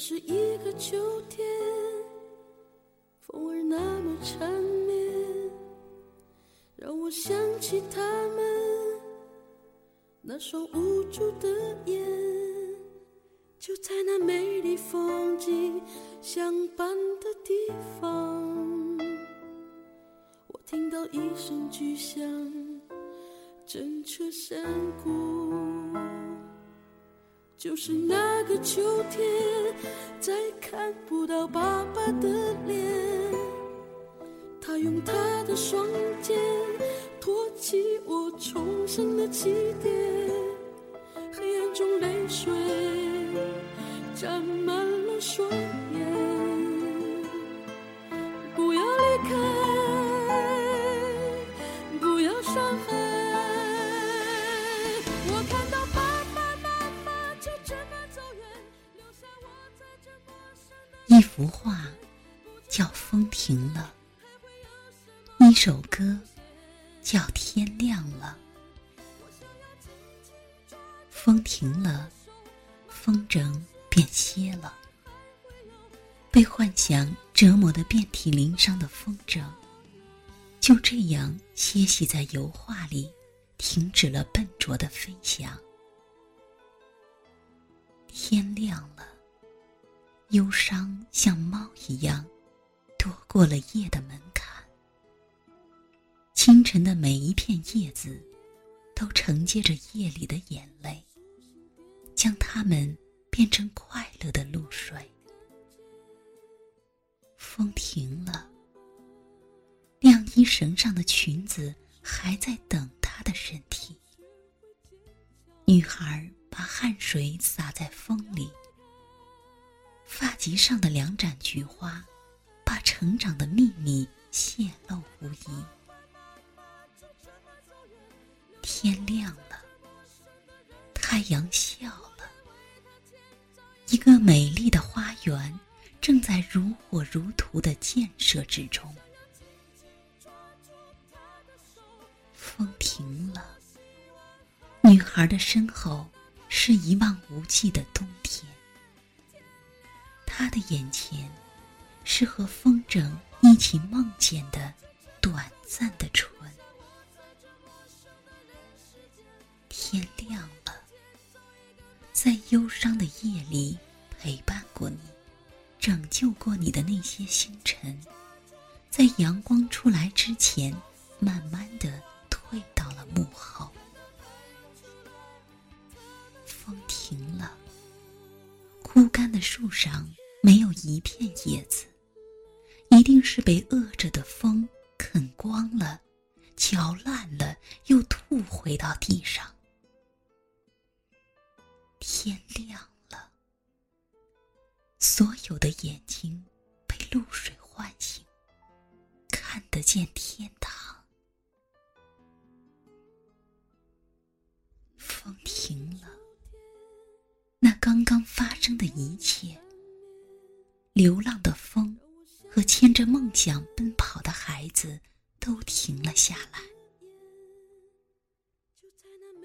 那是一个秋天，风儿那么缠绵，让我想起他们那双无助的眼。就在那美丽风景相伴的地方，我听到一声巨响，震彻山谷。就是那个秋天，再看不到爸爸的脸。他用他的双肩托起我重生的起点，幅画叫《风停了》，一首歌叫《天亮了》。风停了，风筝便歇了。被幻想折磨得遍体鳞伤的风筝，就这样歇息在油画里，停止了笨拙的飞翔。天亮了，忧伤像猫一样躲过了夜的门槛。清晨的每一片叶子，都承接着夜里的眼泪，将它们变成快乐的露水。风停了，晾衣绳上的裙子还在等他的身体。女孩把汗水洒在风里，发髻上的两盏菊花，把成长的秘密泄露无遗。天亮了，太阳笑了，一个美丽的花园正在如火如荼的建设之中。风停了，女孩的身后是一望无际的冬天，他的眼前是和风筝一起梦见的短暂的春。天亮了，在忧伤的夜里陪伴过你，拯救过你的那些星辰，在阳光出来之前，慢慢的退到了幕后。风停了，枯干的树上没有一片叶子，一定是被饿着的风啃光了，嚼烂了，又吐回到地上。天亮了，所有的眼睛被露水唤醒，看得见天堂。风停了，那刚刚发生的一切，流浪的风和牵着梦想奔跑的孩子都停了下来。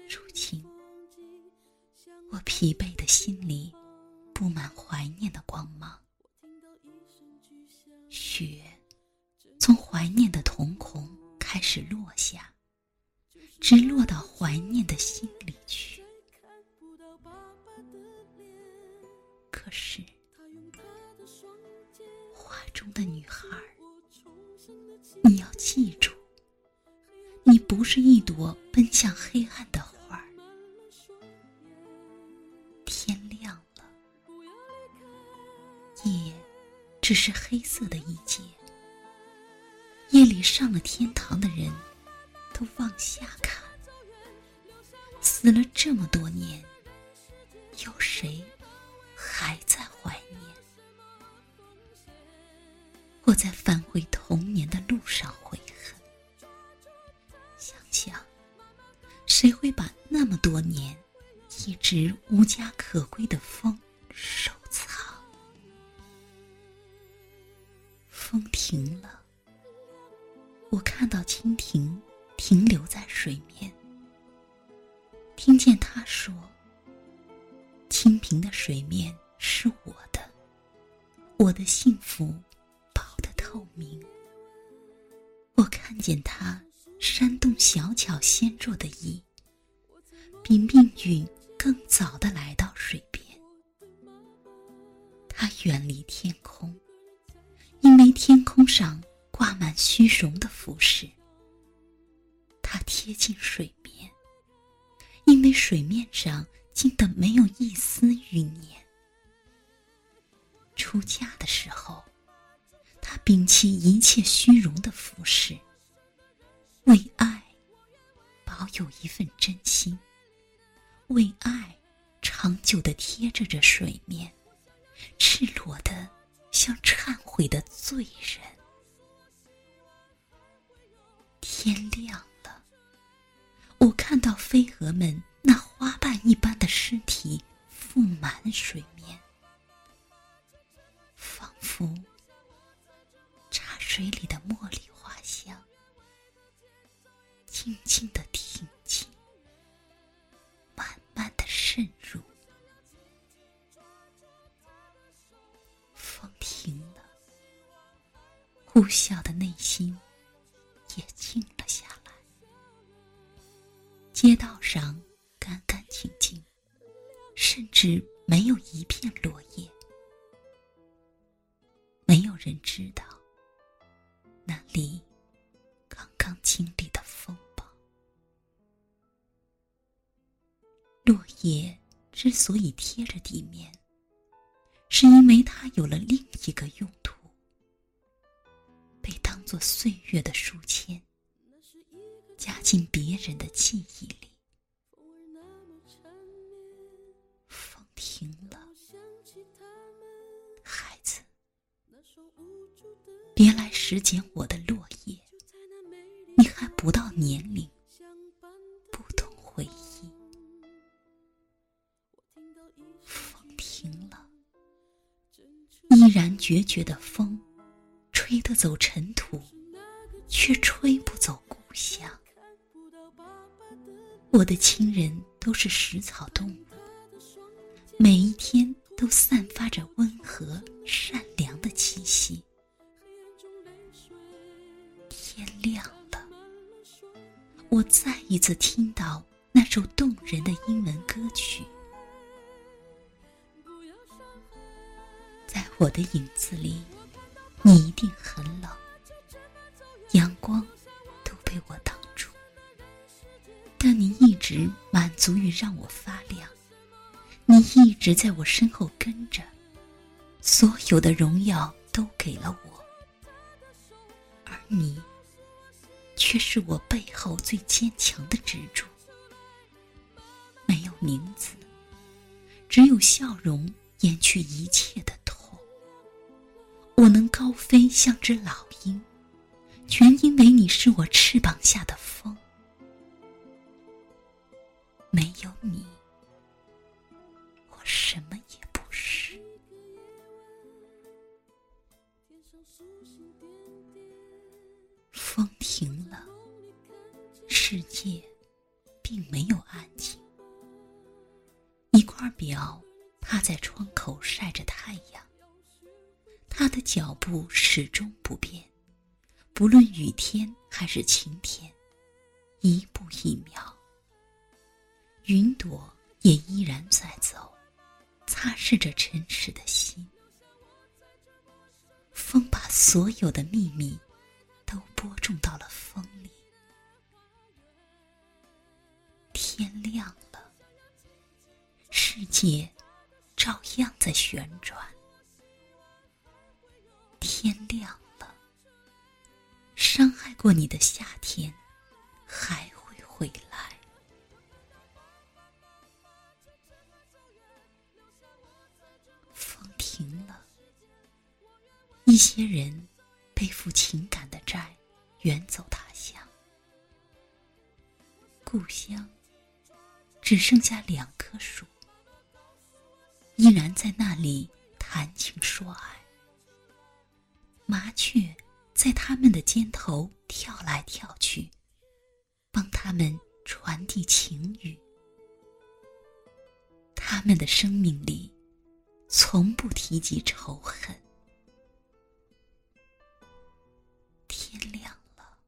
如今。我疲惫的心里布满怀念的光芒，雪从怀念的瞳孔开始落下，直落到怀念的心里是一朵奔向黑暗的花。天亮了。夜。只是黑色的一截。夜里上了天堂的人，都往下看。死了这么多年，有谁还在怀念？我在返回童年的路上回谁会把那么多年一直无家可归的风收藏？风停了，我看到蜻蜓停留在水面，听见他说：“清平的水面是我的，我的幸福薄得透明。我看见他扇动小巧纤弱的翼，比命运更早的来到水边。他远离天空，因为天空上挂满虚荣的服饰。他贴近水面，因为水面上静的没有一丝余念。出嫁的时候。他摒弃一切虚荣的服饰，为爱保有一份真心，为爱长久的贴着这水面，赤裸的像忏悔的罪人。天亮了，我看到飞蛾们那花瓣一般的尸体覆满水面，仿佛茶。水里的茉莉花香，静静的呼啸的内心也静了下来。街道上干干净净，甚至没有一片落叶。没有人知道。那里刚刚经历的风暴，落叶之所以贴着地面，是因为它有了另一个用，作岁月的书签，加进别人的记忆里。风停了，孩子。别来拾捡我的落叶，你还不到年龄，不懂回忆。风停了，依然决绝的风，吹得走尘土，却吹不走故乡。我的亲人都是食草动物，每一天都散发着温和善良的气息。天亮了，我再一次听到那首动人的英文歌曲。在我的影子里，你一定很冷，阳光都被我挡住，但你一直满足于让我发亮，你一直在我身后跟着，所有的荣耀都给了我，而你。却是我背后最坚强的支柱。没有名字，只有笑容掩去一切的。高飞像只老鹰，全因为你是我翅膀下的风。没有你，我什么也不是。风停了，世界并没有安静。一块表趴在窗口晒着太阳，的脚步始终不变，不论雨天还是晴天，一步一秒。云朵也依然在走，擦拭着尘世的心。风把所有的秘密。都播种到了风里。天亮了，世界照样在旋转。天亮了，伤害过你的夏天还会回来。风停了，一些人。背负情感的债，远走他乡。故乡只剩下两棵树，依然在那里谈情说爱。麻雀在他们的肩头跳来跳去帮他们传递情语他们的生命里从不提及仇恨。天亮了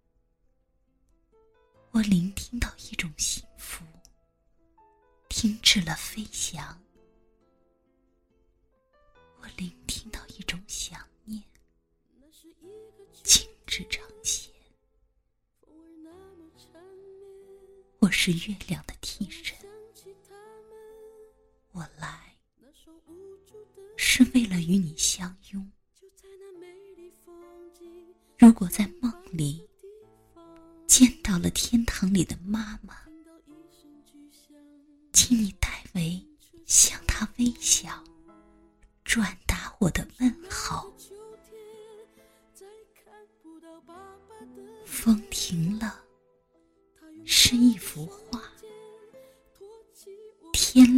我聆听到一种幸福停止了飞翔。我聆听到一种想是月亮的替身，我来是为了与你相拥。如果在梦里。见到了天堂里的妈妈，请你代为向她微笑，转达我的问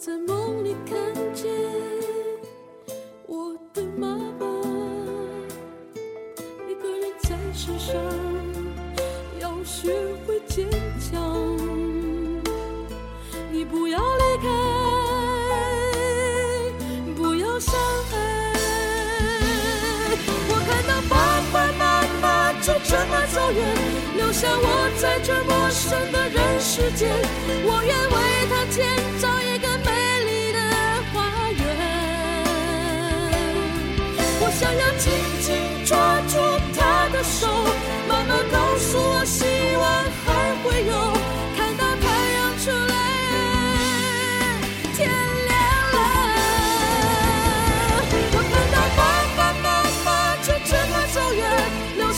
在梦里看见我的妈妈，一个人在世上要学会坚强。你不要离开，不要伤害。我看到爸爸妈妈就这么走远。留下我在这陌生的人世间，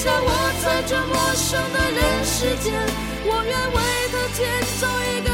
在我在这陌生的人。世间，我愿为他建造一个。